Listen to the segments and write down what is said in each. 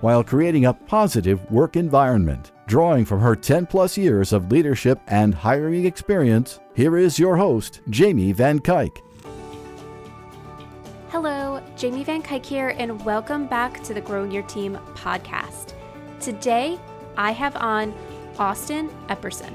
while creating a positive work environment. Drawing from her 10 plus years of leadership and hiring experience, here is your host, Jamie Van Cuyk. Hello, Jamie Van Cuyk here, and welcome back to the Growing Your Team podcast. Today, I have on Austin Epperson.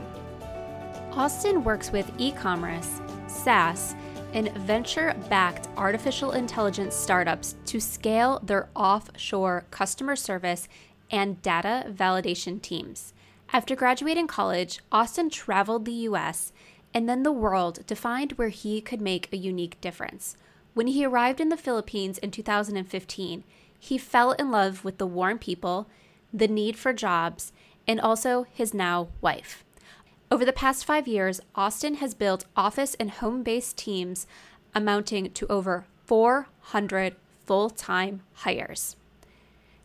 Austin works with e commerce, SaaS, and venture backed artificial intelligence startups to scale their offshore customer service and data validation teams. After graduating college, Austin traveled the US and then the world to find where he could make a unique difference. When he arrived in the Philippines in 2015, he fell in love with the warm people, the need for jobs, and also his now wife. Over the past five years, Austin has built office and home based teams amounting to over 400 full time hires.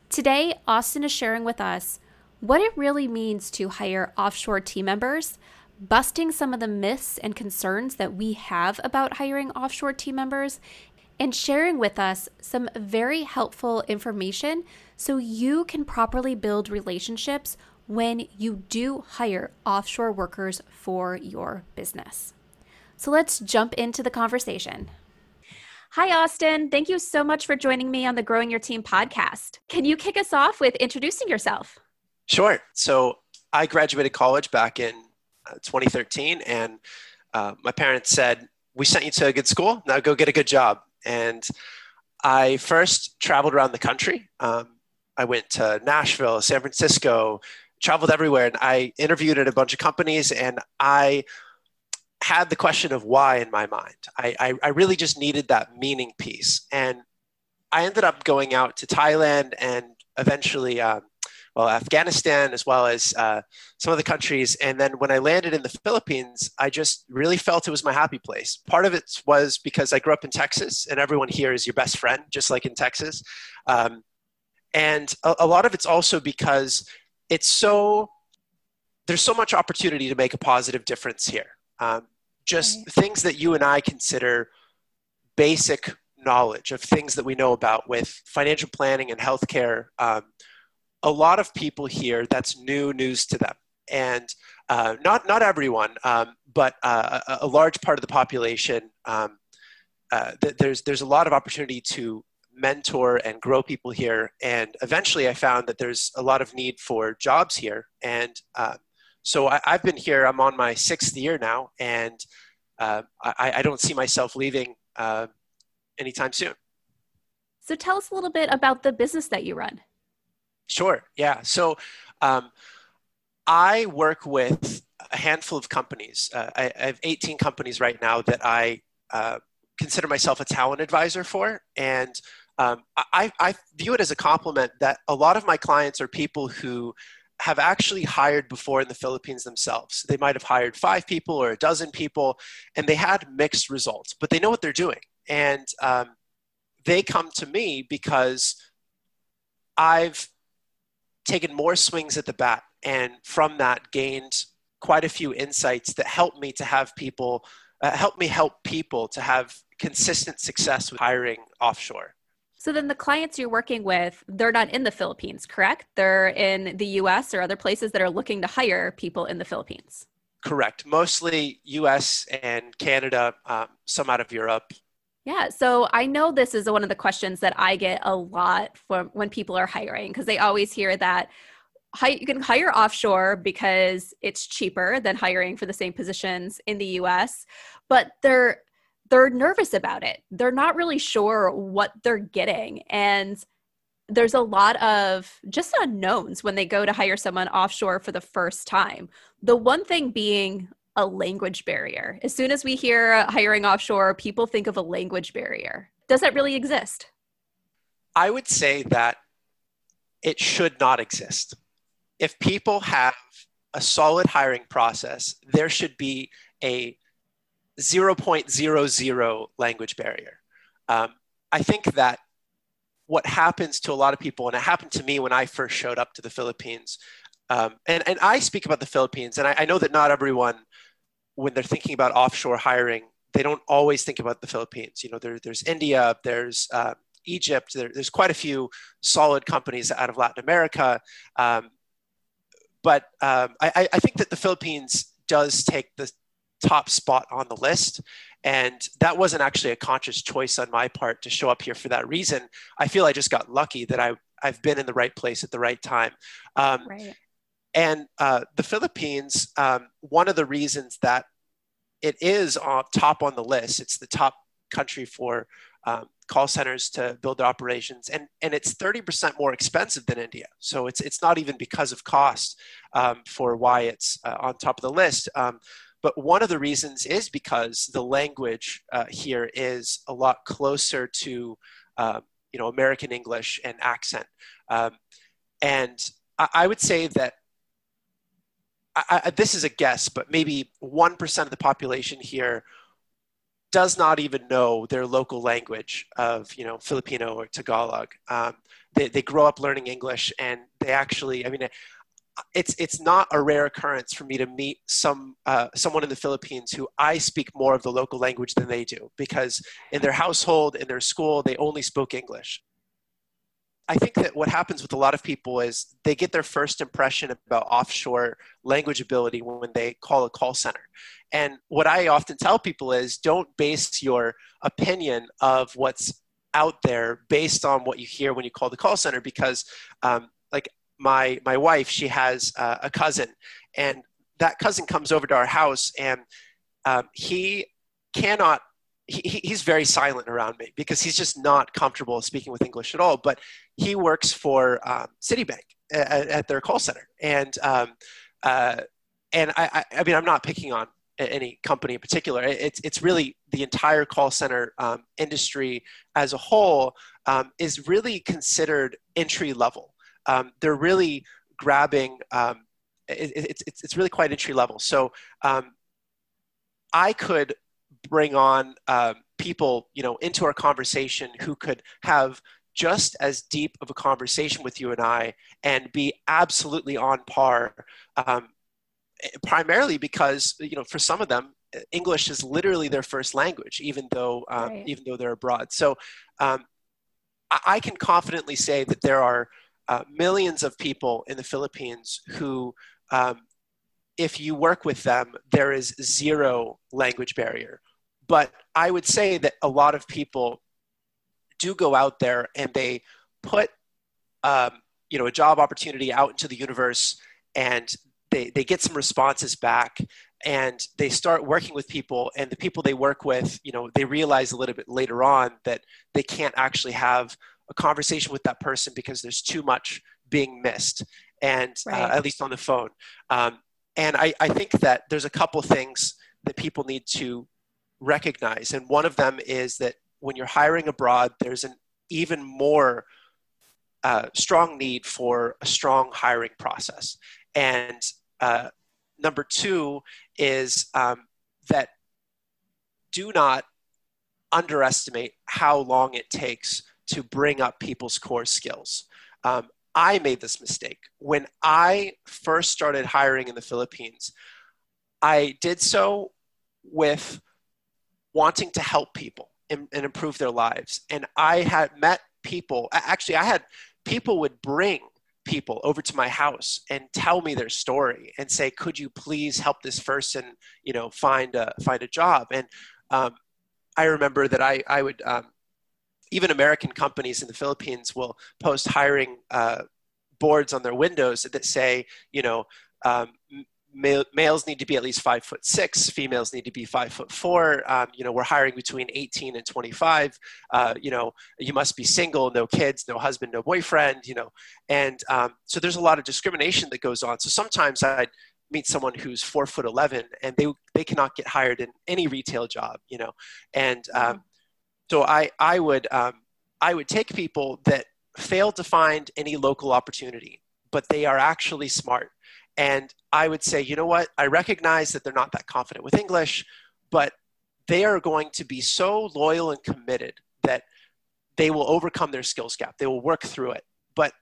Today, Austin is sharing with us what it really means to hire offshore team members, busting some of the myths and concerns that we have about hiring offshore team members, and sharing with us some very helpful information so you can properly build relationships when you do hire offshore workers for your business. So let's jump into the conversation. Hi, Austin. Thank you so much for joining me on the Growing Your Team podcast. Can you kick us off with introducing yourself? Sure. So I graduated college back in uh, 2013, and uh, my parents said, We sent you to a good school, now go get a good job. And I first traveled around the country. Um, I went to Nashville, San Francisco, traveled everywhere and I interviewed at a bunch of companies and I had the question of why in my mind. I, I, I, really just needed that meaning piece. And I ended up going out to Thailand and eventually, um, well, Afghanistan, as well as uh, some the countries. And then when I landed in the Philippines, I just really felt it was my happy place. Part of it was because I grew up in Texas and everyone here is your best friend, just like in Texas. Um, and a, a lot of it's also because it's so there's so much opportunity to make a positive difference here. Um, just right. things that you and I consider basic knowledge of things that we know about with financial planning and healthcare. Um, a lot of people here, that's new news to them. And uh, not, not everyone, um, but uh, a, a, large part of the population, um, uh, th- there's, there's a lot of opportunity to mentor and grow people here. And eventually, I found that there's a lot of need for jobs here. And uh, so I, have been here. I'm on my sixth year now, and uh, I, I, don't see myself leaving uh, anytime soon. So tell us a little bit about the business that you run. Sure. Yeah. So um, I work with a handful of companies. Uh, I, I, have 18 companies right now that I uh, consider myself a talent advisor for, and um, I, I view it as a compliment that a lot of my clients are people who have actually hired before in the Philippines themselves. They might have hired five people or a dozen people, and they had mixed results, but they know what they're doing. And um, they come to me because I've taken more swings at the bat, and from that, gained quite a few insights that help me to have people, uh, help me help people to have consistent success with hiring offshore. So then the clients you're working with, they're not in the Philippines, correct? They're in the US or other places that are looking to hire people in the Philippines. Correct. Mostly US and Canada, um, some out of Europe. Yeah. So I know this is one of the questions that I get a lot from when people are hiring because they always hear that you can hire offshore because it's cheaper than hiring for the same positions in the US, but they're they're nervous about it. They're not really sure what they're getting. And there's a lot of just unknowns when they go to hire someone offshore for the first time. The one thing being a language barrier. As soon as we hear hiring offshore, people think of a language barrier. Does that really exist? I would say that it should not exist if people have a solid hiring process, there should be a 0.00 language barrier. Um, I think that what happens to a lot of people, and it happened to me when I first showed up to the Philippines, um, and, and I speak about the Philippines, and I, I know that not everyone, when they're thinking about offshore hiring, they don't always think about the Philippines. You know, there, there's India, there's uh, Egypt, there, there's quite a few solid companies out of Latin America. Um, but um, I, I, think that the Philippines does take the top spot on the list. And that wasn't actually a conscious choice on my part to show up here for that reason. I feel I just got lucky that I, I've been in the right place at the right time. Um, right. And uh, the Philippines, um, one of the reasons that it is on top on the list, it's the top country for um, call centers to build their operations, and and it's thirty percent more expensive than India. So it's it's not even because of cost um, for why it's uh, on top of the list. Um, but one of the reasons is because the language uh, here is a lot closer to uh, you know American English and accent, um, and I, I, would say that. I, I, this is a guess, but maybe 1% of the population here does not even know their local language of you know Filipino or Tagalog. Um, they, they grow up learning English, and they actually, I mean, it's it's not a rare occurrence for me to meet some uh, someone in the Philippines who I speak more of the local language than they do because in their household, in their school, they only spoke English. I think that what happens with a lot of people is they get their first impression about offshore language ability when they call a call center. And what I often tell people is don't base your opinion of what's out there based on what you hear when you call the call center because um, like my my wife she has uh, a cousin and that cousin comes over to our house and um, he cannot he, he's very silent around me because he's just not comfortable speaking with English at all. But he works for um, Citibank at, at, their call center, and um, uh, and I, I, mean I'm not picking on any company in particular. It's it's really the entire call center um, industry as a whole um, is really considered entry level. Um, they're really grabbing. Um, it, it's it's really quite entry level. So I could bring on um, people, you know, into our conversation who could have just as deep of a conversation with you and I and be absolutely on par. Um, primarily because you know for some of them English is literally their first language, even though um, right. even though they're abroad. So um, I, I, can confidently say that there are uh, millions of people in the Philippines who um, if you work with them, there is zero language barrier. But I would say that a lot of people do go out there and they put um, you know a job opportunity out into the universe and they, they get some responses back and they start working with people and the people they work with you know they realize a little bit later on that they can't actually have a conversation with that person because there's too much being missed and uh, right. uh, at least on the phone um, and I, I think that there's a couple things that people need to recognize. And one of them is that when you're hiring abroad, there's an even more uh, strong need for a strong hiring process. And uh, number two is um, that do not underestimate how long it takes to bring up people's core skills. Um, I made this mistake. When I first started hiring in the Philippines, I did so with wanting to help people and, and improve their lives. And I had met people, actually, I had people would bring people over to my house and tell me their story and say, could you please help this person, you know, find a, find a job? And um, I remember that I, I would, um, even American companies in the Philippines will post hiring uh, boards on their windows that say, you know, um, male, males need to be at least five foot six females need to be five foot four um, you know we're hiring between 18 and 25 uh, you know you must be single no kids no husband no boyfriend you know and um, so there's a lot of discrimination that goes on. So sometimes i meet someone who's four foot 11 and they, they cannot get hired in any retail job you know and um, so i, I would um, i would take people that failed to find any local opportunity but they are actually smart. And I would say, you know what? I recognize that they're not that confident with English, but they are going to be so loyal and committed that they will overcome their skills gap. They will work through it. But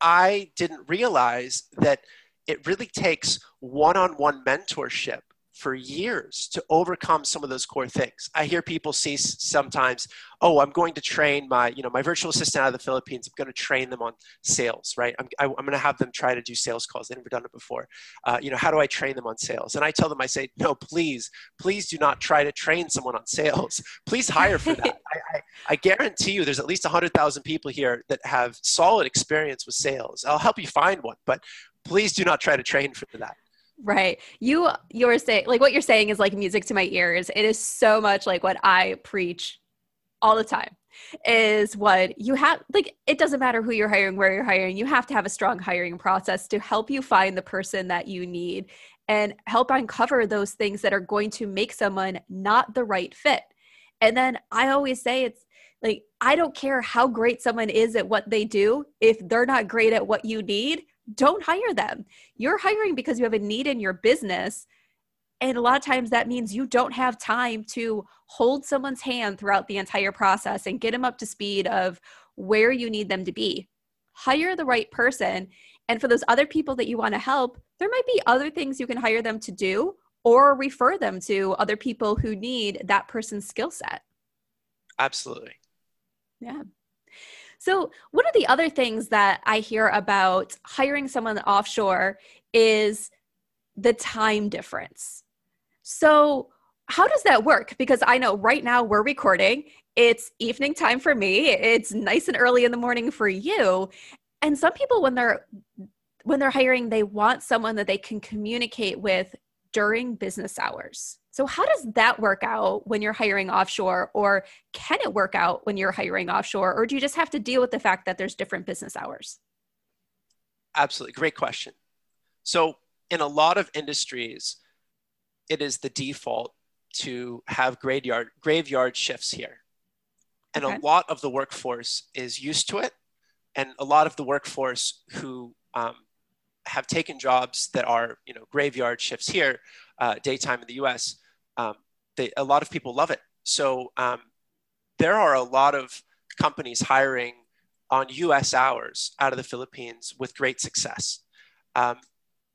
I didn't realize that it really takes one on one mentorship for years to overcome some of those core things. I hear people see sometimes, oh, I'm going to train my, you know, my virtual assistant out of the Philippines. I'm going to train them on sales, right? I'm, I, am going to have them try to do sales calls. They've never done it before. Uh, you know, how do I train them on sales? And I tell them, I say, no, please, please do not try to train someone on sales. Please hire for that. I, I, I guarantee you, there's at least 100,000 people here that have solid experience with sales. I'll help you find one, but please do not try to train for that. Right. You you're saying like what you're saying is like music to my ears. It is so much like what I preach all the time. Is what you have like it doesn't matter who you're hiring, where you're hiring. You have to have a strong hiring process to help you find the person that you need and help uncover those things that are going to make someone not the right fit. And then I always say it's like I don't care how great someone is at what they do if they're not great at what you need don't hire them. You're hiring because you have a need in your business. And a lot of times that means you don't have time to hold someone's hand throughout the entire process and get them up to speed of where you need them to be. Hire the right person. And for those other people that you want to help, there might be other things you can hire them to do or refer them to other people who need that person's skill set. Absolutely. Yeah. So, one of the other things that I hear about hiring someone offshore is the time difference. So, how does that work? Because I know right now we're recording, it's evening time for me, it's nice and early in the morning for you. And some people when they're when they're hiring, they want someone that they can communicate with during business hours. So, how does that work out when you're hiring offshore, or can it work out when you're hiring offshore, or do you just have to deal with the fact that there's different business hours? Absolutely. Great question. So, in a lot of industries, it is the default to have graveyard, graveyard shifts here. And okay. a lot of the workforce is used to it. And a lot of the workforce who um, have taken jobs that are, you know, graveyard shifts here, uh, daytime in the US, um, they, a lot of people love it. So um, there are a lot of companies hiring on US hours out of the Philippines with great success. Um,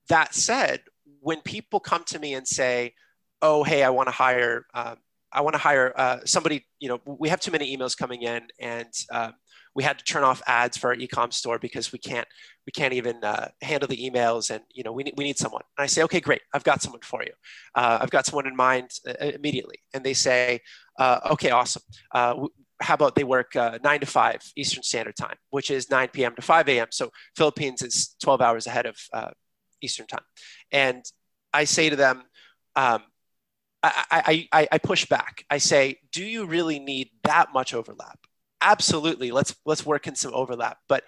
that said, when people come to me and say, oh, hey, I want to hire, uh, I want to hire uh, somebody, you know, we have too many emails coming in and um, we had to turn off ads for our e-com store because we can't we can't even uh, handle the emails and you know we need, we need someone. And i say okay great. I've got someone for you. Uh, i've got someone in mind uh, immediately. And they say uh, okay awesome. Uh, how about they work uh, 9 to 5 eastern standard time which is 9 p.m to 5 a.m so philippines is 12 hours ahead of eastern time. And i say to them um, I, I, I push back. I say, do you really need that much overlap? Absolutely. Let's let's work in some overlap. But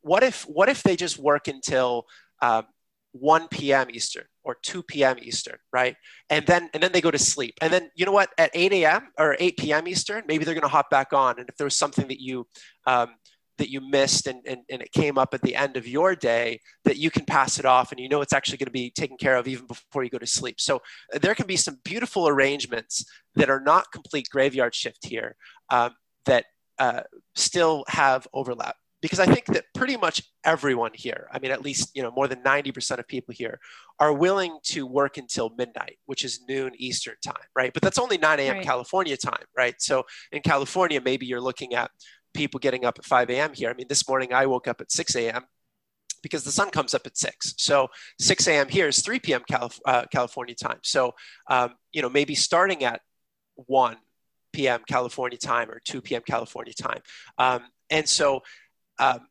what if what if they just work until um, 1 p.m eastern or 2 p.m eastern right? And then and then they go to sleep. And then you know what? At 8 a.m or 8 p.m eastern maybe they're going to hop back on. And if there was something that you um, that you missed and, and, and it came up at the end of your day that you can pass it off and you know it's actually going to be taken care of even before you go to sleep. So uh, there can be some beautiful arrangements that are not complete graveyard shift here um, that uh, still have overlap because I think that pretty much everyone here, I mean, at least you know more than 90% of people here are willing to work until midnight, which is noon Eastern time, right? But that's only 9 a.m. Right. California time, right? So in California, maybe you're looking at people getting up at 5 a.m. here. I mean, this morning I woke up at 6 a.m. because the sun comes up at 6. So 6 a.m. here is 3 p.m. Calif- uh, California time. So, um, you know, maybe starting at 1 p.m. California time or 2 p.m. California time. Um, and so um,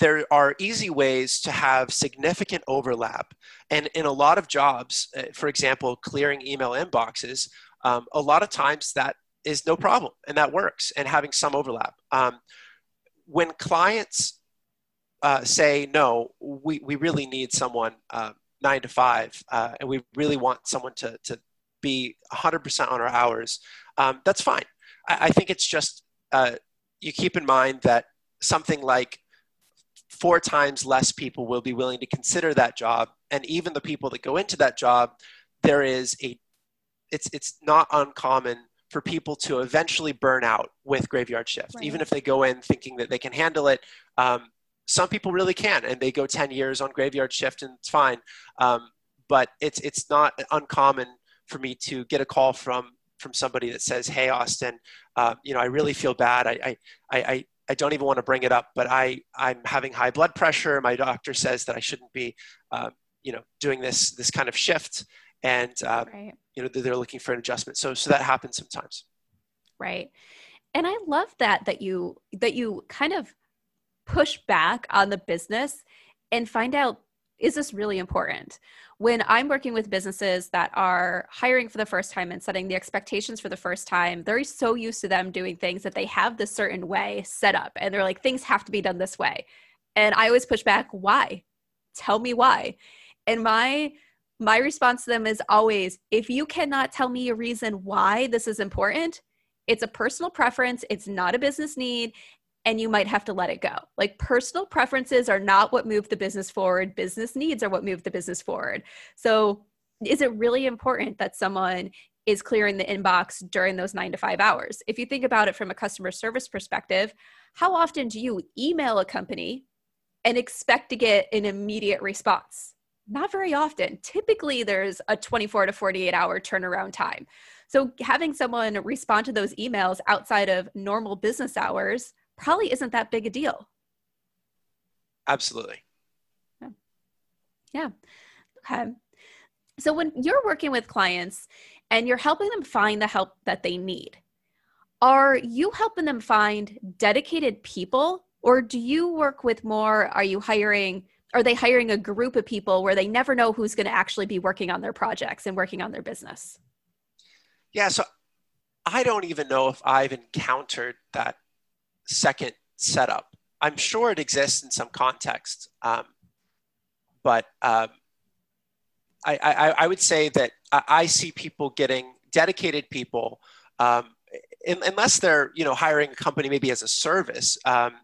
there are easy ways to have significant overlap. And in a lot of jobs, uh, for example, clearing email inboxes, um, a lot of times that is no problem and that works and having some overlap. Um, when clients uh, say, no, we, we really need someone uh, nine to five, uh, and we really want someone to, to be 100% on our hours, um, that's fine. I, I, think it's just uh, you keep in mind that something like four times less people will be willing to consider that job. And even the people that go into that job, there is a, it's, it's not uncommon for people to eventually burn out with graveyard shift, right. even if they go in thinking that they can handle it. Um, some people really can, and they go 10 years on graveyard shift and it's fine. Um, but it's, it's not uncommon for me to get a call from from somebody that says, "Hey, Austin, uh, you know, I really feel bad. I, I, I, I don't even want to bring it up, but I, I'm having high blood pressure. My doctor says that I shouldn't be, uh, you know, doing this this kind of shift, and uh, right. you know, they're looking for an adjustment. So, so that happens sometimes. Right, and I love that that you that you kind of push back on the business and find out is this really important when I'm working with businesses that are hiring for the first time and setting the expectations for the first time, they're so used to them doing things that they have this certain way set up and they're like, things have to be done this way. And I always push back, why? Tell me why. And my my response to them is always if you cannot tell me a reason why this is important, it's a personal preference, it's not a business need, and you might have to let it go. Like personal preferences are not what move the business forward, business needs are what move the business forward. So, is it really important that someone is clearing the inbox during those nine to five hours? If you think about it from a customer service perspective, how often do you email a company and expect to get an immediate response? Not very often. Typically, there's a 24 to 48 hour turnaround time. So, having someone respond to those emails outside of normal business hours probably isn't that big a deal. Absolutely. Yeah. yeah. Okay. So when you're working with clients and you're helping them find the help that they need, are you helping them find dedicated people or do you work with more are you hiring are they hiring a group of people where they never know who's going to actually be working on their projects and working on their business? Yeah, so I don't even know if I've encountered that second setup. I'm sure it exists in some context, um, but um, I, I, I, would say that I see people getting dedicated people, um, in, unless they're you know hiring a company maybe as a service, um,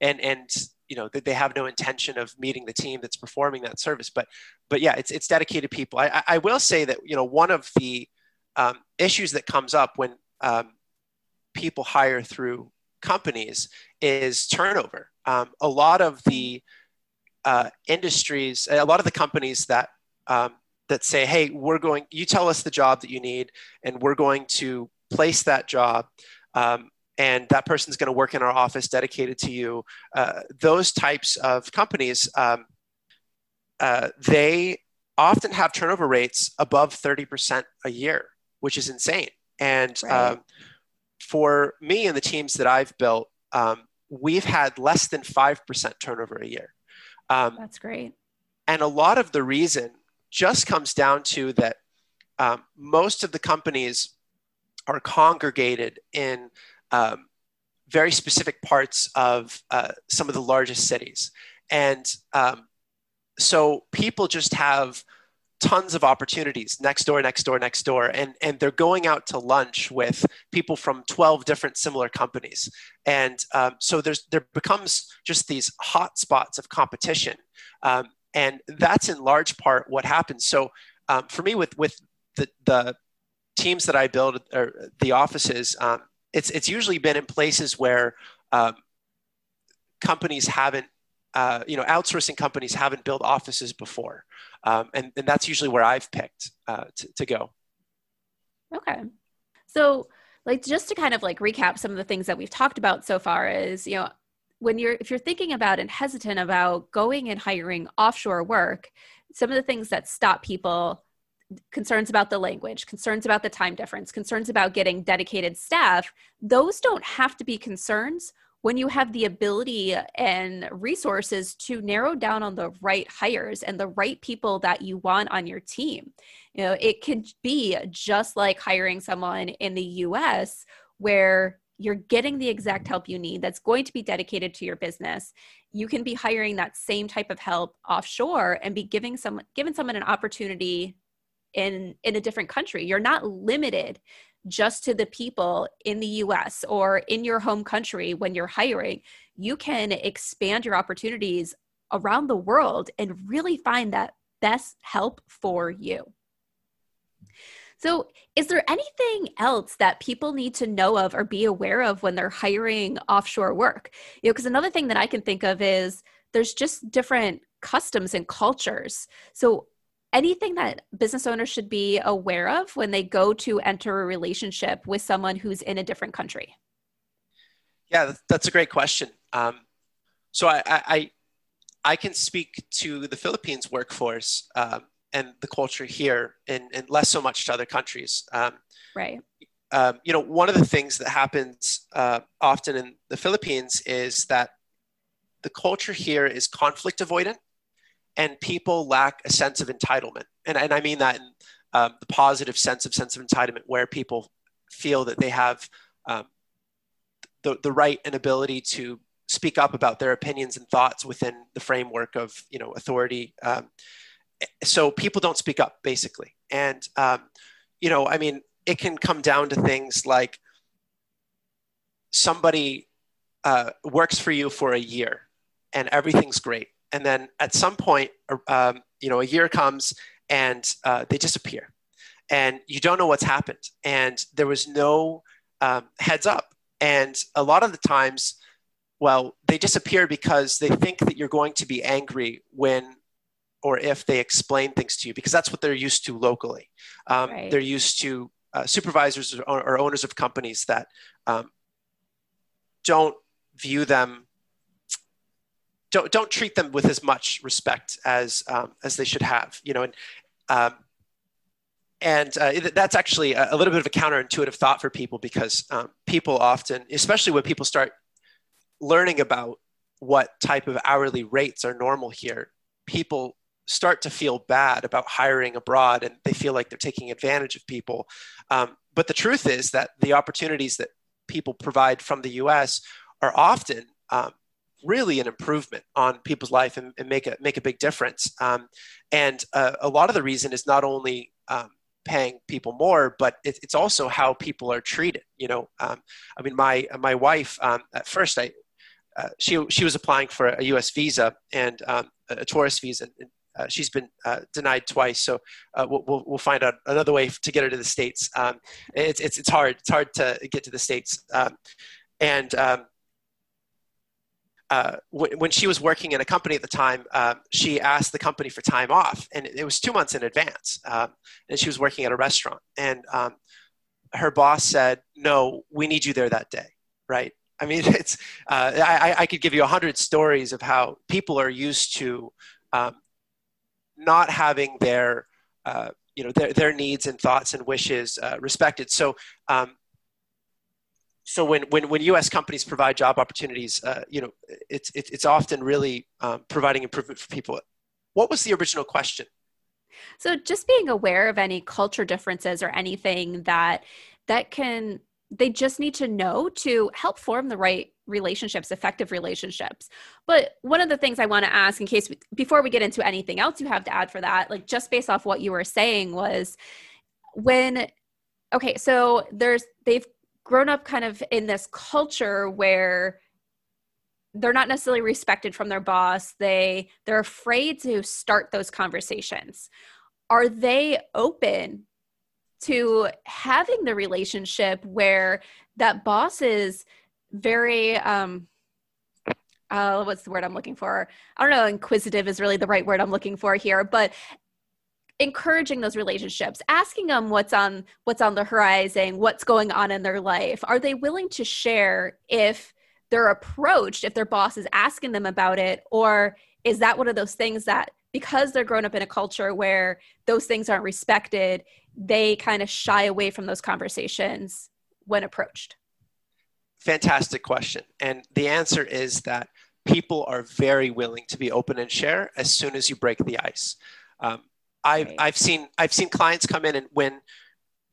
and and you know that they have no intention of meeting the team that's performing that service. But but yeah, it's it's dedicated people. I, I will say that you know one of the um, issues that comes up when um, people hire through companies is turnover. Um, a lot of the uh, industries, a lot of the companies that um, that say, "Hey, we're going. You tell us the job that you need, and we're going to place that job." Um, and that person's going to work in our office dedicated to you. Uh, those types of companies, um, uh, they often have turnover rates above 30% a year, which is insane. And right. For me and the teams that I've built, um, we've had less than 5% turnover a year. Um, That's great. And a lot of the reason just comes down to that um, most of the companies are congregated in um, very specific parts of uh, some of the largest cities. And um, so people just have tons of opportunities next door next door next door. And and they're going out to lunch with people from 12 different similar companies. And um, so there's there becomes just these hot spots of competition. Um, and that's in large part what happens. So um, for me with with the the teams that i build or the offices um, it's it's usually been in places where um, companies haven't uh, you know, outsourcing companies haven't built offices before. Um, and, and that's usually where I've picked uh, to, to go. Okay. So like, just to kind of like recap some of the things that we've talked about so far is, you know, when you're, if you're thinking about and hesitant about going and hiring offshore work, some of the things that stop people concerns about the language, concerns about the time difference, concerns about getting dedicated staff, those don't have to be concerns when you have the ability and resources to narrow down on the right hires and the right people that you want on your team. You know, it could be just like hiring someone in the US where you're getting the exact help you need that's going to be dedicated to your business you can be hiring that same type of help offshore and be giving some giving someone an opportunity in in a different country you're not limited just to the people in the US or in your home country when you're hiring, you can expand your opportunities around the world and really find that best help for you. So, is there anything else that people need to know of or be aware of when they're hiring offshore work? You know, because another thing that I can think of is there's just different customs and cultures. So, anything that business owners should be aware of when they go to enter a relationship with someone who's in a different country? Yeah, that's a great question. Um, so I, I, I can speak to the Philippines workforce um, and the culture here, and, and less so much to other countries. Um, right. Um, you know, one of the things that happens uh, often in the Philippines is that the culture here is conflict avoidant and people lack a sense of entitlement. And, and I mean that in um, the positive sense of sense of entitlement, where people feel that they have um, the, the right and ability to speak up about their opinions and thoughts within the framework of you know authority. Um, so people don't speak up basically, and um, you know I mean it can come down to things like somebody uh, works for you for a year and everything's great and then at some point, um, you know, a year comes and uh, they disappear, and you don't know what's happened, and there was no um, heads up, and a lot of the times, well, they disappear because they think that you're going to be angry when or if they explain things to you because that's what they're used to locally. Um, right. They're used to uh, supervisors or, or, owners of companies that um, don't view them don't don't treat them with as much respect as um, as they should have. You know, and um, and uh, that's actually a, a, little bit of a counterintuitive thought for people because um, people often, especially when people start learning about what type of hourly rates are normal here, people start to feel bad about hiring abroad and they feel like they're taking advantage of people. Um, but the truth is that the opportunities that people provide from the US are often um, really an improvement on people's life and, and make a make a big difference. Um, and uh, a lot of the reason is not only um, paying people more, but it, it's also how people are treated. You know, um, I mean, my my wife um, at first, I uh, she she was applying for a U.S. visa and um, a tourist visa. And, uh, she's been uh, denied twice, so uh, we'll, we'll find out another way to get her to the states. Um, it's, it's it's hard. It's hard to get to the states, and uh, w- when she was working in a company at the time, um, she asked the company for time off, and it was two months in advance. Um, and she was working at a restaurant, and um, her boss said, "No, we need you there that day." Right? I mean, it's uh, I, I, could give you a hundred stories of how people are used to um, not having their uh, you know their, their needs and thoughts and wishes uh, respected. So um, so when, when, when U.S. companies provide job opportunities, uh, you know, it's, it's often really um, providing improvement for people. What was the original question? So just being aware of any culture differences or anything that that can they just need to know to help form the right relationships effective relationships but one of the things i want to ask in case we, before we get into anything else you have to add for that like just based off what you were saying was when okay so there's they've grown up kind of in this culture where they're not necessarily respected from their boss they they're afraid to start those conversations are they open to having the relationship where that boss is very um uh, what's the word I'm looking for? I don't know, inquisitive is really the right word I'm looking for here, but encouraging those relationships asking them what's on what's on the horizon what's going on in their life. Are they willing to share if they're approached if their boss is asking them about it? Or is that one of those things that because they're grown up in a culture where those things aren't respected they kind of shy away from those conversations when approached? Fantastic question. And the answer is that people are very willing to be open and share as soon as you break the ice. Um, I've, right. I've seen I've seen clients come in and when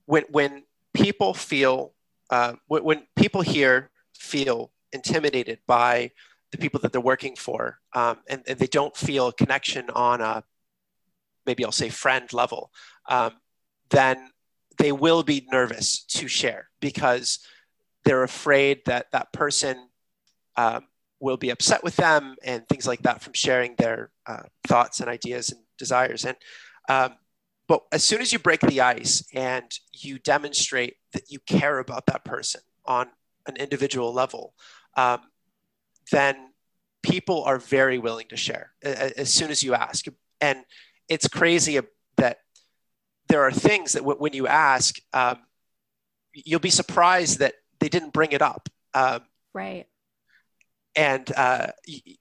when when people feel uh, when, when, people here feel intimidated by the people that they're working for um, and, and, they don't feel connection on a maybe I'll say friend level, um, then they will be nervous to share because they're afraid that that person um, will be upset with them and things like that from sharing their uh, thoughts and ideas and desires. And um, but as soon as you break the ice and you demonstrate that you care about that person on an individual level, um, then people are very willing to share as soon as you ask. And it's crazy that there are things that when you ask, um, you'll be surprised that they didn't bring it up. Um, right and uh,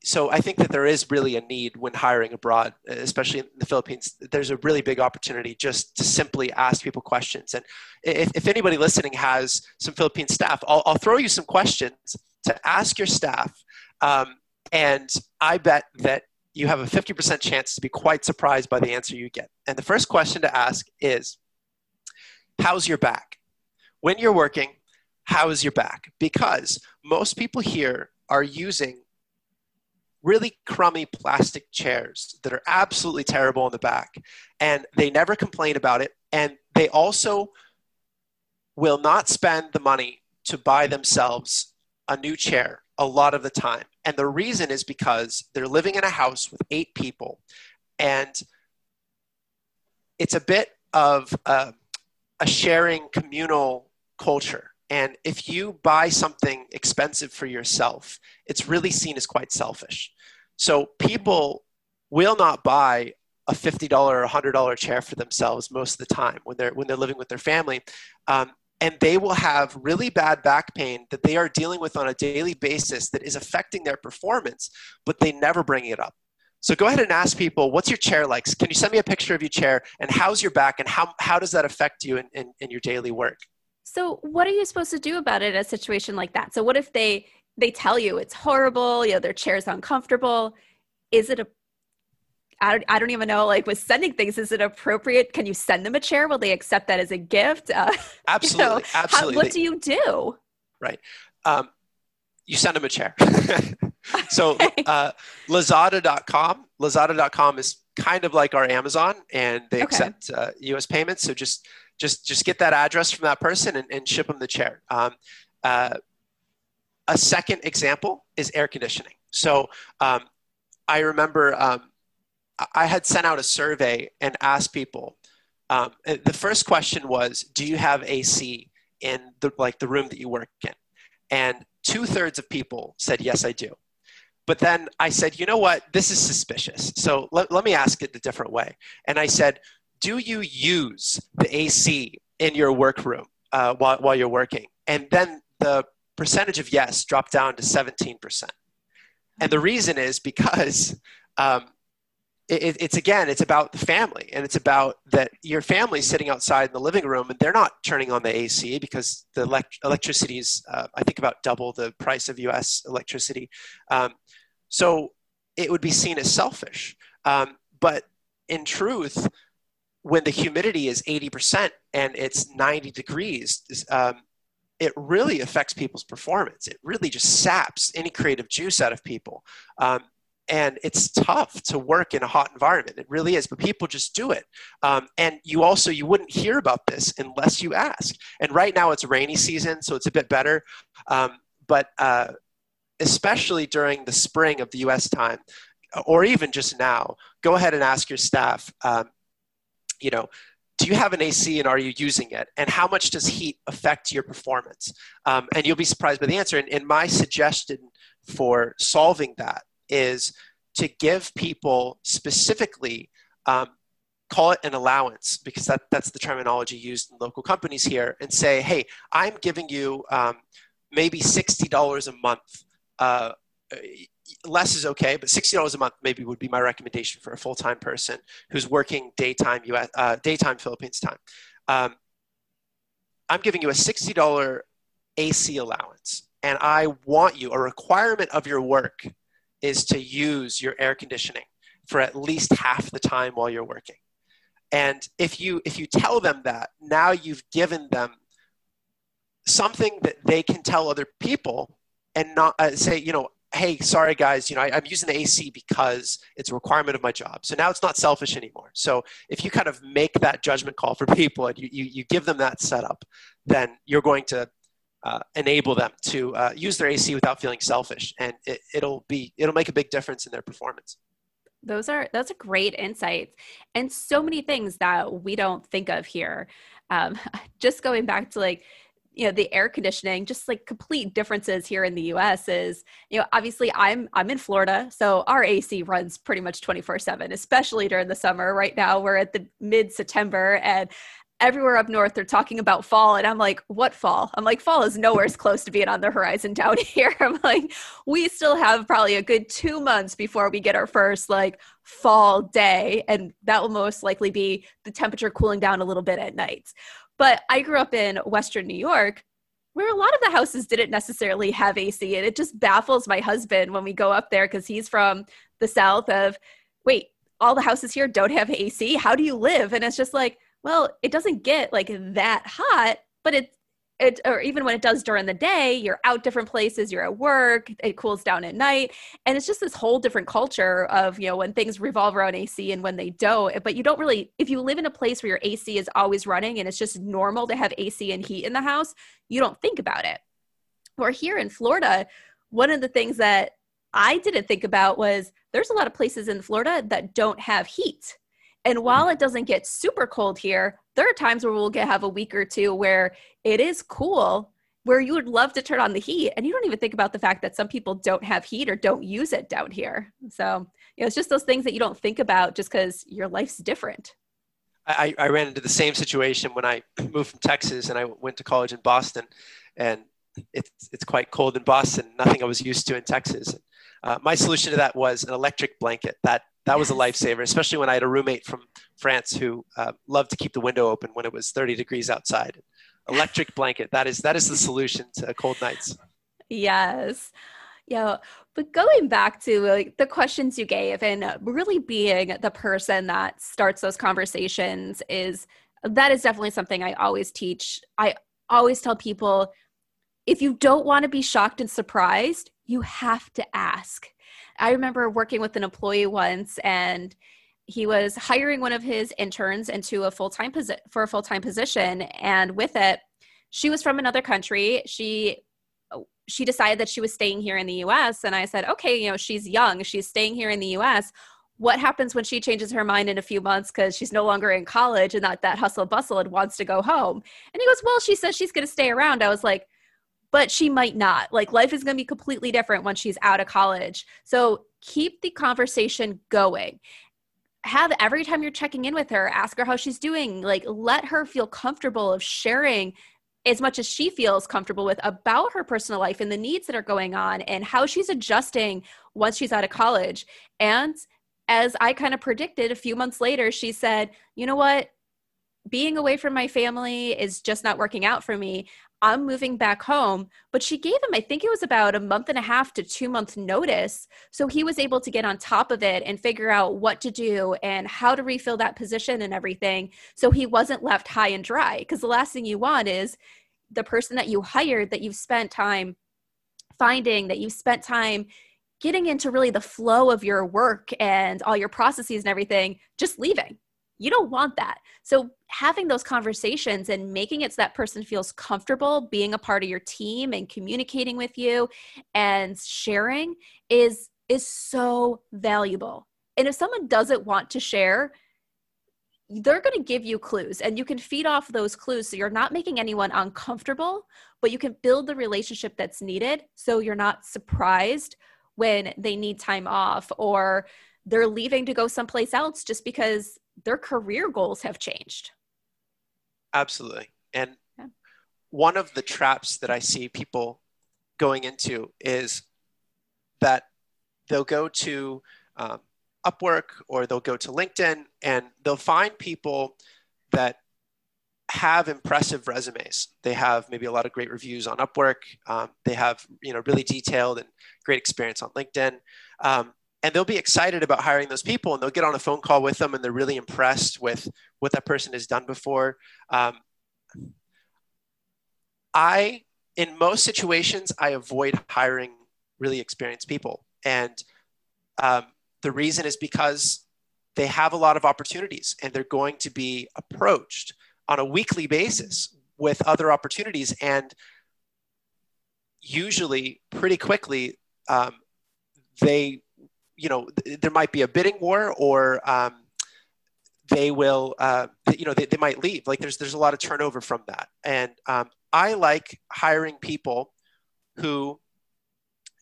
so I think that there is really a need when hiring abroad, especially in the Philippines. There's a really big opportunity just to simply ask people questions. And if, if anybody listening has some Philippine staff, I'll, I'll, throw you some questions to ask your staff. Um, and I bet that you have a 50% chance to be quite surprised by the answer you get. And the first question to ask is How's your back? When you're working, how is your back? Because most people here are using really crummy plastic chairs that are absolutely terrible in the back and they never complain about it and they also will not spend the money to buy themselves a new chair a lot of the time. And the reason is because they're living in a house with eight people and it's a bit of a, a sharing communal culture and if you buy something expensive for yourself, it's really seen as quite selfish. So people will not buy a $50 or $100 chair for themselves most of the time when they're, when they're living with their family. Um, and they will have really bad back pain that they are dealing with on a daily basis that is affecting their performance, but they never bring it up. So go ahead and ask people, what's your chair like? Can you send me a picture of your chair? And how's your back? And how, how does that affect you in, in, in your daily work? So what are you supposed to do about it in a situation like that? So what if they they tell you it's horrible, you know, their chair's uncomfortable? Is it a I don't, I don't even know like with sending things is it appropriate? Can you send them a chair? Will they accept that as a gift? Uh, absolutely you know, absolutely how, what do you do? Right. Um, you send them a chair. So uh, lazada.com lazada.com is kind of like our amazon and they okay. accept uh, us payments. So just just just get that address from that person and, and ship them the chair. Um, uh, a second example is air conditioning. So um, I remember um, I had sent out a survey and asked people. Um, the first question was, "Do you have AC in the like the room that you work in?" And two thirds of people said, "Yes, I do." But then I said, "You know what? This is suspicious. So let, let me ask it a different way." And I said, do you use AC in your workroom uh, while, while you're working? And then the percentage of yes dropped down to 17%. And the reason is because um, it, it's again, it's about the family and it's about that your family's sitting outside in the living room and they're not turning on the AC because the elect- electricity is, uh, I think, about double the price of US electricity. Um, so it would be seen as selfish. Um, but in truth, when the humidity is 80% and it's 90 degrees, um, it really affects people's performance. It really just saps any creative juice out of people. Um, and it's tough to work in a hot environment. It really is, but people just do it. Um, and you also you wouldn't hear about this unless you ask. And right now it's rainy season, so it's a bit better. Um, but uh, especially during the spring of the U.S. time, or even just now, go ahead and ask your staff um, you know, do you have an AC and are you using it? And how much does heat affect your performance? Um, and you'll be surprised by the answer. And, and my suggestion for solving that is to give people specifically um, call it an allowance because that, that's the terminology used in local companies here and say hey i'm giving you um, maybe $60 a month uh, less is okay, but sixty dollars a month maybe would be my recommendation for a full time person who's working daytime US uh, daytime Philippines time. Um, I'm giving you a sixty dollar AC allowance, and I want you a requirement of your work is to use your air conditioning for at least half the time while you're working. And if you if you tell them that, now you've given them something that they can tell other people and not uh, say, you know, hey, sorry guys, you know, I, am using the AC because it's a requirement of my job. So now it's not selfish anymore. So if you kind of make that judgment call for people and you, you, you give them that setup, then you're going to uh, enable them to uh, use their AC without feeling selfish, and it, it'll be it'll make a big difference in their performance. Those are those are great insights, and so many things that we don't think of here. Um, just going back to like you know the air conditioning just like complete differences here in the US is you know obviously I'm I'm in Florida so our AC runs pretty much 24/7 especially during the summer. Right now we're at the mid September and everywhere up north they're talking about fall and i'm like what fall? I'm like fall is nowhere as close to being on the horizon down here. I'm like we still have probably a good two months before we get our first like fall day and that will most likely be the temperature cooling down a little bit at nights but I grew up in Western New York where a lot of the houses didn't necessarily have AC. And it just baffles my husband when we go up there because he's from the south of, wait, all the houses here don't have AC. How do you live? And it's just like, well, it doesn't get like that hot, but it's it, or even when it does during the day, you're out different places, you're at work, it cools down at night. And it's just this whole different culture of, you know, when things revolve around AC and when they don't. But you don't really, if you live in a place where your AC is always running and it's just normal to have AC and heat in the house, you don't think about it. Or here in Florida, one of the things that I didn't think about was there's a lot of places in Florida that don't have heat. And while it doesn't get super cold here, there are times where we'll get have a week or two where it is cool where you would love to turn on the heat. And you don't even think about the fact that some people don't have heat or don't use it down here. So you know it's just those things that you don't think about just because your life's different. I, I ran into the same situation when i moved from texas and i went to college in boston and it's, it's quite cold in boston nothing i was used to in texas. Uh, my solution to that was an electric blanket. That that was a lifesaver, especially when I had a roommate from France who uh, loved to keep the window open when it was 30 degrees outside. Electric blanket. That is that is the solution to cold nights. Yes. Yeah, but going back to like the questions you gave and really being the person that starts those conversations is that is definitely something I always teach. I always tell people if you don't want to be shocked and surprised, you have to ask I remember working with an employee once and he was hiring one of his interns into a full-time for a full-time position and with it she was from another country. She she decided that she was staying here in the US and I said okay you know she's young she's staying here in the US what happens when she changes her mind in a few months because she's no longer in college and not that hustle bustle and wants to go home? And he goes well she says she's going to stay around. I was like but she might not. Like life is going to be completely different once she's out of college. So keep the conversation going. Have every time you're checking in with her, ask her how she's doing. Like let her feel comfortable of sharing as much as she feels comfortable with about her personal life and the needs that are going on and how she's adjusting once she's out of college. And as I kind of predicted, a few months later, she said, You know what? Being away from my family is just not working out for me. I'm moving back home. But she gave him, I think it was about a month and a half to two month notice. So he was able to get on top of it and figure out what to do and how to refill that position and everything. So he wasn't left high and dry. Because the last thing you want is the person that you hired that you've spent time finding, that you've spent time getting into really the flow of your work and all your processes and everything, just leaving you don't want that. So having those conversations and making it so that person feels comfortable being a part of your team and communicating with you and sharing is is so valuable. And if someone doesn't want to share, they're going to give you clues and you can feed off those clues so you're not making anyone uncomfortable, but you can build the relationship that's needed so you're not surprised when they need time off or they're leaving to go someplace else just because their career goals have changed. Absolutely. And yeah. one of the traps that I see people going into is that they'll go to um, Upwork or they'll go to LinkedIn and they'll find people that have impressive resumes. They have maybe a lot of great reviews on Upwork. Um, they have you know really detailed and great experience on LinkedIn. Um, and they'll be excited about hiring those people and they'll get on a phone call with them and they're really impressed with what that person has done before um, i in most situations i avoid hiring really experienced people. And um, the reason is because they have a lot of opportunities and they're going to be approached on a weekly basis with other opportunities. And usually, pretty quickly, um, they, you know, th- there might be a bidding war or um, they will, uh, you know, they, they might leave. Like there's, there's a lot of turnover from that. And um, I like hiring people who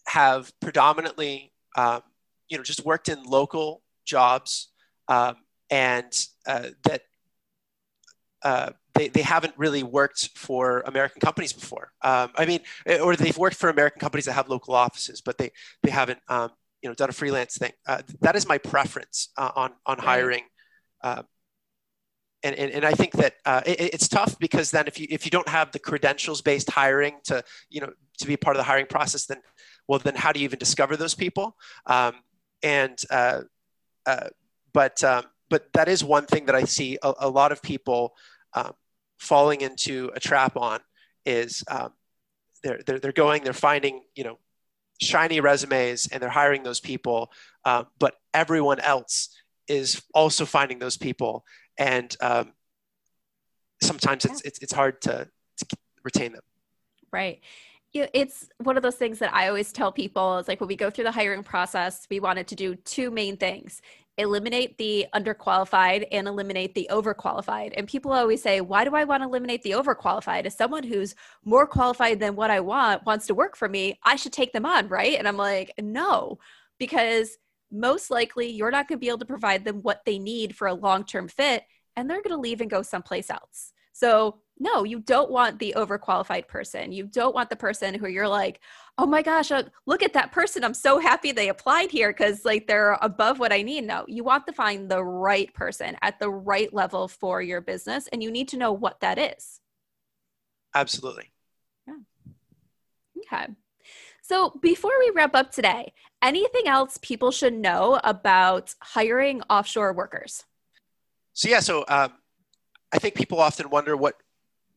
have predominantly, um, you know, just worked in local jobs um, and uh, that uh, they, they haven't really worked for American companies before. Um, I mean, eh, or they've worked for American companies that have local offices, but they, they haven't, um, you know, done a freelance thing. Uh, that is my preference uh, on, on hiring. Uh, and, and, and I think that uh, it, it's tough because then if you, if you don't have the credentials based hiring to, you know, to be part of the hiring process, then, well, then how do you even discover those people? Um, and, uh, but, um, but that is one thing that I see a, a lot of people um, falling into a trap on is um, they're, they're, they're going, they're finding, you know, shiny resumes and they're hiring those people, uh, but everyone else is also finding those people. And um, sometimes it's, it's, it's hard to, to retain them. Right it's one of those things that I always tell people is like when we go through the hiring process, we wanted to do two main things eliminate the underqualified and eliminate the overqualified. And people always say, Why do I want to eliminate the overqualified? As someone who's more qualified than what I want wants to work for me, I should take them on, right? And I'm like, No, because most likely you're not going to be able to provide them what they need for a long term fit, and they're going to leave and go someplace else. So no, you don't want the overqualified person. You don't want the person who you're like, oh my gosh, uh, look at that person. I'm so happy they applied here because like they're above what I need. No, you want to find the right person at the right level for your business, and you need to know what that is. Absolutely. Yeah. Okay. So before we wrap up today, anything else people should know about hiring offshore workers? So yeah, so um, I think people often wonder what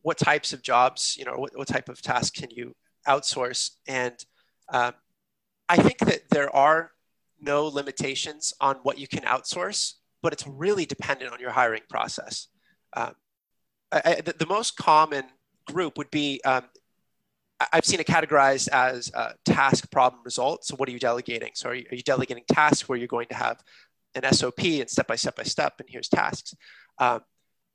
what types of jobs, you know, what, what type of tasks can you outsource? And um, I think that there are no limitations on what you can outsource, but it's really dependent on your hiring process. Um, I, I, the, the, most common group would be um, I've seen it categorized as uh, task problem result. So, what are you delegating? So, are you, are you, delegating tasks where you're going to have an SOP and step by step by step, and here's tasks? Um,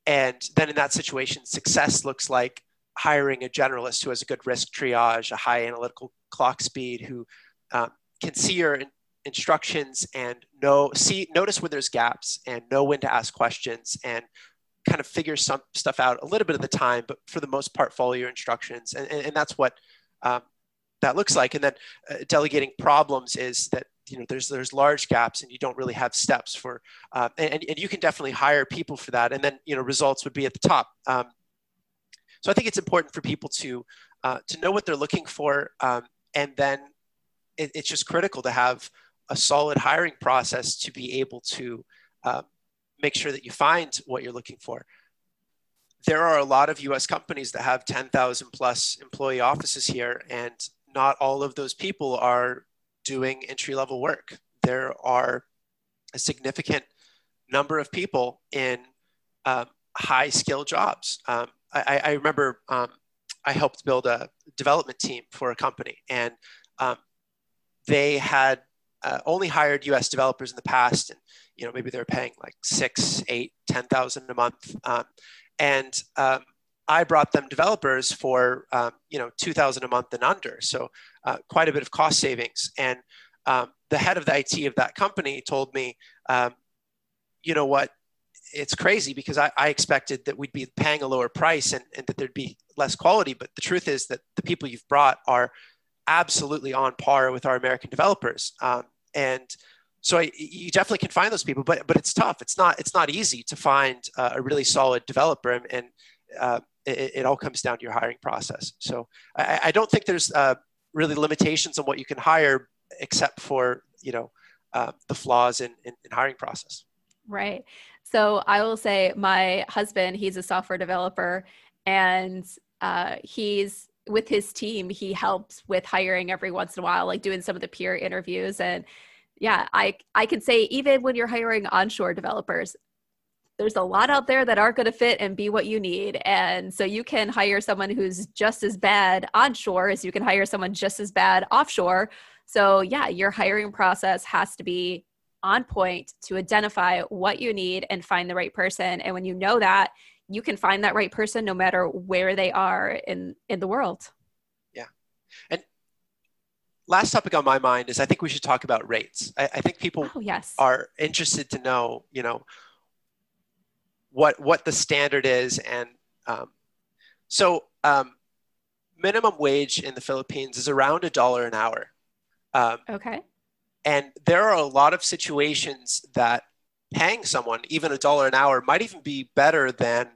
and then in that situation, success looks like hiring a generalist who has a good risk triage, a high analytical clock speed, who um, can see your in- instructions and know see notice when there's gaps and know when to ask questions and kind of figure some stuff out a little bit of the time, but for the most part, follow your instructions. And, and, and that's what um, that looks like. And then uh, delegating problems is that you know there's there's large gaps and you don't really have steps for uh, and, and you can definitely hire people for that. And then you know results would be at the top. Um, so i think it's important for people to uh, to know what they're looking for um, and then it, it's just critical to have a solid hiring process to be able to uh, make sure that you find what you're looking for. There are a lot of us companies that have 10000 plus employee offices here and not all of those people are doing entry level work. There are a significant number of people in um, high skill jobs. Um, I, I, remember um, I helped build a development team for a company, and um, they had uh, only hired U.S. developers in the past, and you know maybe they were paying like six, eight, ten thousand a month, um, and um, I brought them developers for you know two thousand a month and under, so uh, quite a bit of cost savings. And um, the head of the IT of that company told me, um, you know what, it's crazy because I, I, expected that we'd be paying a lower price and, and, that there'd be less quality. But the truth is that the people you've brought are absolutely on par with our American developers. Um, and so I, you definitely can find those people, but but it's tough. It's not it's not easy to find uh, a really solid developer, and, and uh, it, it, all comes down to your hiring process. So I, I don't think there's uh, really limitations on what you can hire, except for you know uh, the flaws in, in, in hiring process. Right. So I will say my husband, he's a software developer, and uh, he's with his team, he helps with hiring every once in a while, like doing some of the peer interviews. And yeah, I I can say even when you're hiring onshore developers, there's a lot out there that aren't going to fit and be what you need. And so you can hire someone who's just as bad onshore as you can hire someone just as bad offshore. So yeah, your hiring process has to be on point to identify what you need and find the right person. And when you know that, you can find that right person no matter where they are in in the world. Yeah. And last topic on my mind is I think we should talk about rates. I, I think people oh, yes. are interested to know, you know, what what the standard is, and um, so um, minimum wage in the Philippines is around a dollar an hour. Um, okay. And there are a lot of situations that paying someone even a dollar an hour might even be better than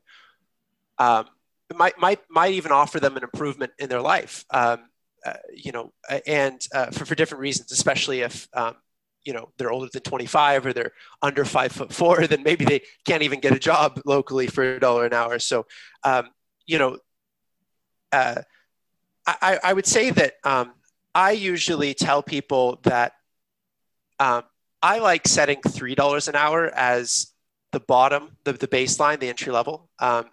um, might might might even offer them an improvement in their life. Um, uh, you know, and uh, for for different reasons, especially if um, you know they're older than 25 or they're under five foot four, then maybe they can't even get a job locally for a dollar an hour. So, um, you know, uh, I, I would say that um, I usually tell people that um, I like setting three dollars an hour as the bottom, the, the baseline, the entry level. Um,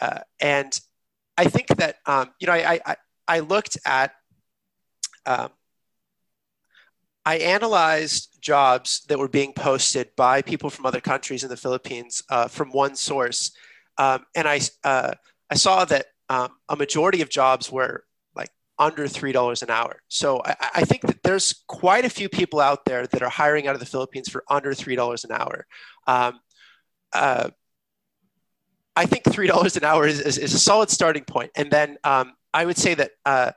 uh, and I think that um, you know I, I, I looked at um, I analyzed jobs that were being posted by people from other countries in the Philippines uh, from one source, um, and I uh, I saw that um, a majority of jobs were like under three dollars an hour. So I, I, think that there's quite a few people out there that are hiring out of the Philippines for under three dollars an hour. Um, uh, I think three dollars an hour is, is, is, a solid starting point, and then um, I would say that uh,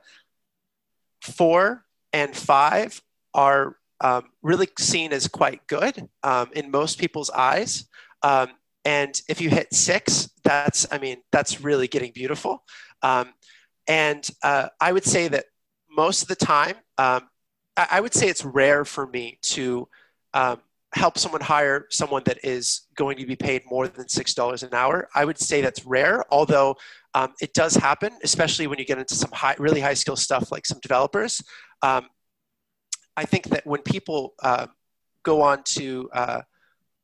four and five are um, really seen as quite good um, in most people's eyes. Um, and if you hit six, that's I mean that's really getting beautiful. Um, and uh, I would say that most of the time, um, I, I, would say it's rare for me to help someone hire someone that is going to be paid more than $6 an hour. I would say that's rare, although um, it does happen, especially when you get into some high, really high skill stuff like some developers. Um, I think that when people uh, go on to uh,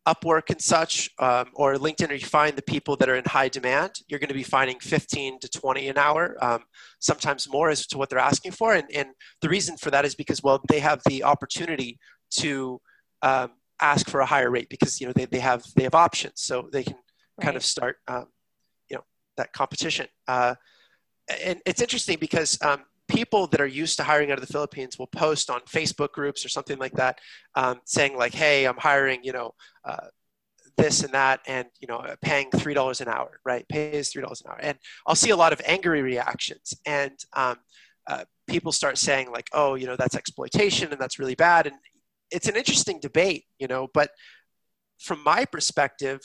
Upwork and such, um, or LinkedIn, or you find the people that are in high demand, you're going to be finding 15 to 20 an hour, um, sometimes more as to what they're asking for. And, and, the reason for that is because, well, they have the opportunity to um, ask for a higher rate because you know they, they have they have options so they can right. kind of start um, you know that competition uh, and it's interesting because um, people that are used to hiring out of the philippines will post on facebook groups or something like that um, saying like hey i'm hiring you know uh, this and that and you know paying three dollars an hour right? Pays three dollars an hour. And i'll see a lot of angry reactions and um, uh, people start saying like oh you know that's exploitation and that's really bad. And it's an interesting debate, you know, but from my perspective,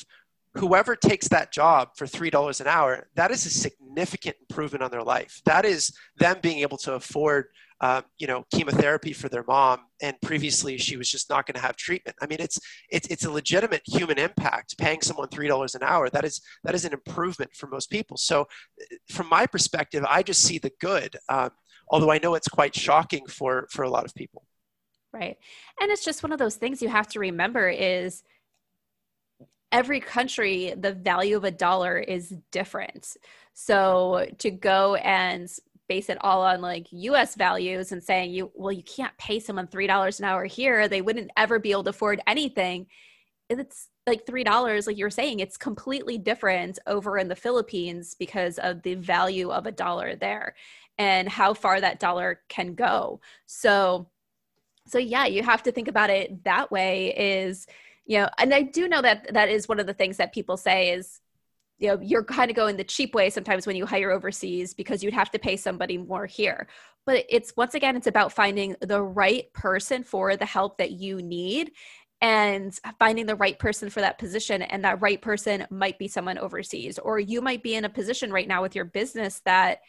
whoever takes that job for $3 an hour, that is a significant improvement on their life. That is them being able to afford, um, you know, chemotherapy for their mom. And previously she was just not going to have treatment. I mean, it's, it's, it's a legitimate human impact paying someone $3 an hour. That is, that is an improvement for most people. So from my perspective, I just see the good. Um, although I know it's quite shocking for, for a lot of people. Right. And it's just one of those things you have to remember is every country the value of a dollar is different. So to go and base it all on like US values and saying you well you can't pay someone $3 an hour here, they wouldn't ever be able to afford anything. It's like $3 like you're saying it's completely different over in the Philippines because of the value of a dollar there and how far that dollar can go. So so yeah you have to think about it that way is you know and i do know that that is one of the things that people say is you know you're kind of going the cheap way sometimes when you hire overseas because you'd have to pay somebody more here. But it's once again it's about finding the right person for the help that you need and finding the right person for that position. And that right person might be someone overseas or you might be in a position right now with your business that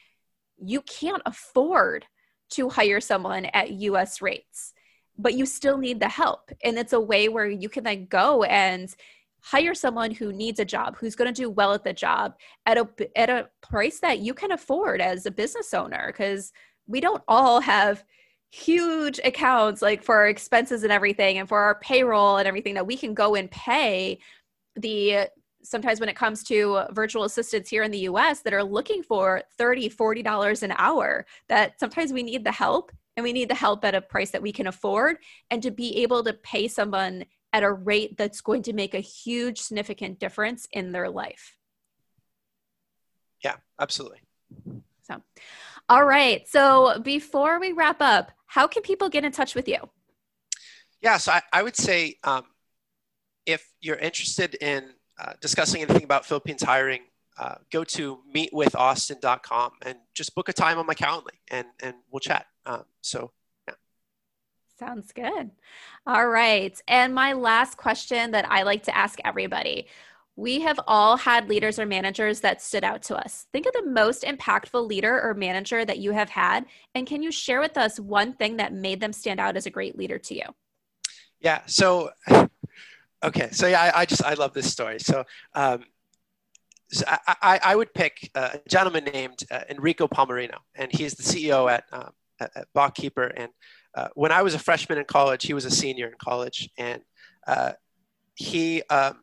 you can't afford to hire someone at US rates but you still need the help. And it's a way where you can then go and hire someone who needs a job, who's going to do well at the job at a at a price that you can afford as a business owner because we don't all have huge accounts like for our expenses and everything and for our payroll and everything that we can go and pay the sometimes when it comes to virtual assistants here in the US that are looking for 30 40 dollars an hour that sometimes we need the help and we need the help at a price that we can afford. And to be able to pay someone at a rate that's going to make a huge significant difference in their life. Yeah absolutely. So all right. So before we wrap up how can people get in touch with you? Yeah so i, I would say um, if you're interested in uh, discussing anything about philippines hiring uh, go to meetwithaustin.com and just book a time on my calendar and, and we'll chat. Um, so, yeah. Sounds good. All right. And my last question that I like to ask everybody we have all had leaders or managers that stood out to us. Think of the most impactful leader or manager that you have had. And can you share with us one thing that made them stand out as a great leader to you? Yeah. So, okay. So, yeah, I, I just, I love this story. So, um, so I, I, would pick a gentleman named uh, Enrico Palmerino, and he's the CEO at, um, at Botkeeper. And uh, when I was a freshman in college, he was a senior in college, and uh, he um,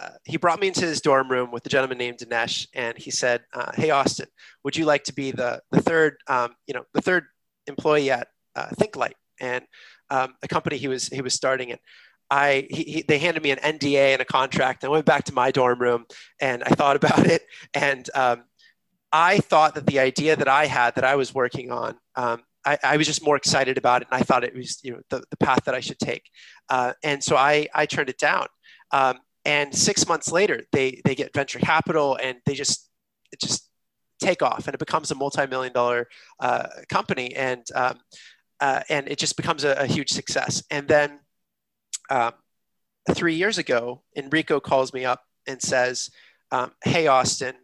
uh, he brought me into his dorm room with a gentleman named Dinesh, and he said, uh, "Hey Austin, would you like to be the the third um, you know the third employee at uh, ThinkLite and um, a company he was he was starting?" And I he, he, they handed me an NDA and a contract. I went back to my dorm room and I thought about it, and um, I thought that the idea that I had that I was working on, um, I, I, was just more excited about it, and I thought it was you know the, the path that I should take, uh, and so I I turned it down. Um, and six months later, they they get venture capital, and they just just take off, and it becomes a multi-million dollar uh, company, and um, uh, and it just becomes a, a huge success. And then um, three years ago, Enrico calls me up and says, um, Hey, Austin,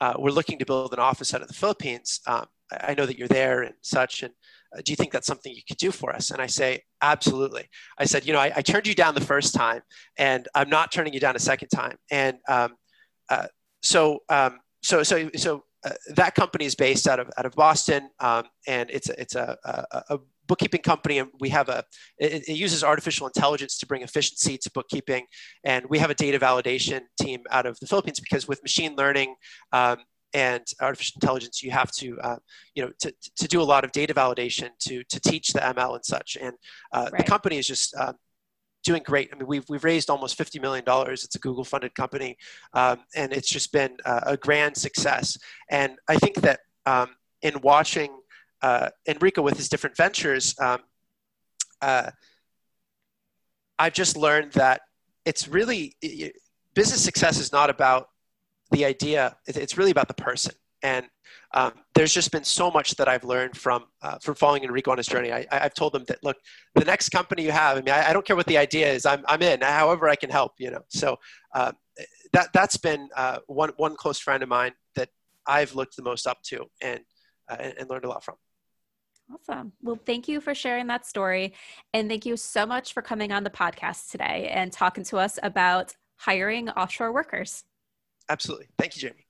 uh, we're looking to build an office out of the Philippines. Um, I know that you're there and such. And uh, do you think that's something you could do for us? And I say, Absolutely. I said, You know, I, I turned you down the first time, and I'm not turning you down a second time. And um, uh, so, um, so, so, so, uh, that company is based out of out of Boston, um, and it's a, it's a, a, a bookkeeping company and we have a it, it, uses artificial intelligence to bring efficiency to bookkeeping and we have a data validation team out of the philippines because with machine learning um, and artificial intelligence you have to uh, you know to, to do a lot of data validation to to teach the ml and such and uh, right. the company is just uh, doing great. I mean, we've, we've raised almost $50 million. It's a Google funded company. Um, and it's just been a, a, grand success. And I think that um, in watching uh, Enrico with his different ventures, um, uh, I've just learned that it's really business success is not about the idea; it's really about the person. And um, there's just been so much that I've learned from uh, from following Enrico on his journey. I, have told them that look, the next company you have, I mean, I, I, don't care what the idea is, I'm I'm in. However, I can help. You know, so uh, that that's been uh, one one close friend of mine that I've looked the most up to and, uh, and, and learned a lot from. Awesome. Well, thank you for sharing that story. And thank you so much for coming on the podcast today and talking to us about hiring offshore workers. Absolutely. Thank you, Jamie.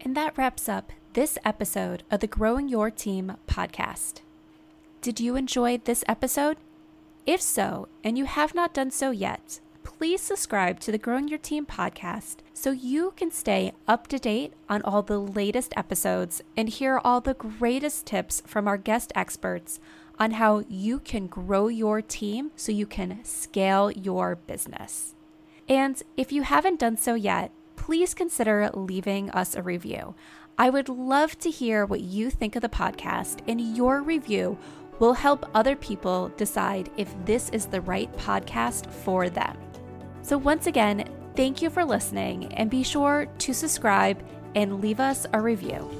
And that wraps up this episode of the Growing Your Team podcast. Did you enjoy this episode? If so, and you have not done so yet, please subscribe to the Growing Your Team podcast so you can stay up to date on all the latest episodes and hear all the greatest tips from our guest experts on how you can grow your team so you can scale your business. And if you haven't done so yet, please consider leaving us a review. I would love to hear what you think of the podcast, and your review will help other people decide if this is the right podcast for them. So, once again, thank you for listening and be sure to subscribe and leave us a review.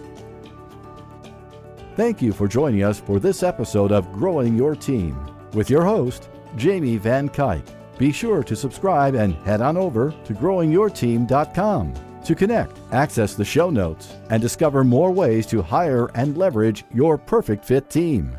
Thank you for joining us for this episode of Growing Your Team with your host, Jamie Van Cuyk. Be sure to subscribe and head on over to growingyourteam.com to connect, access the show notes, and discover more ways to hire and leverage your perfect fit team.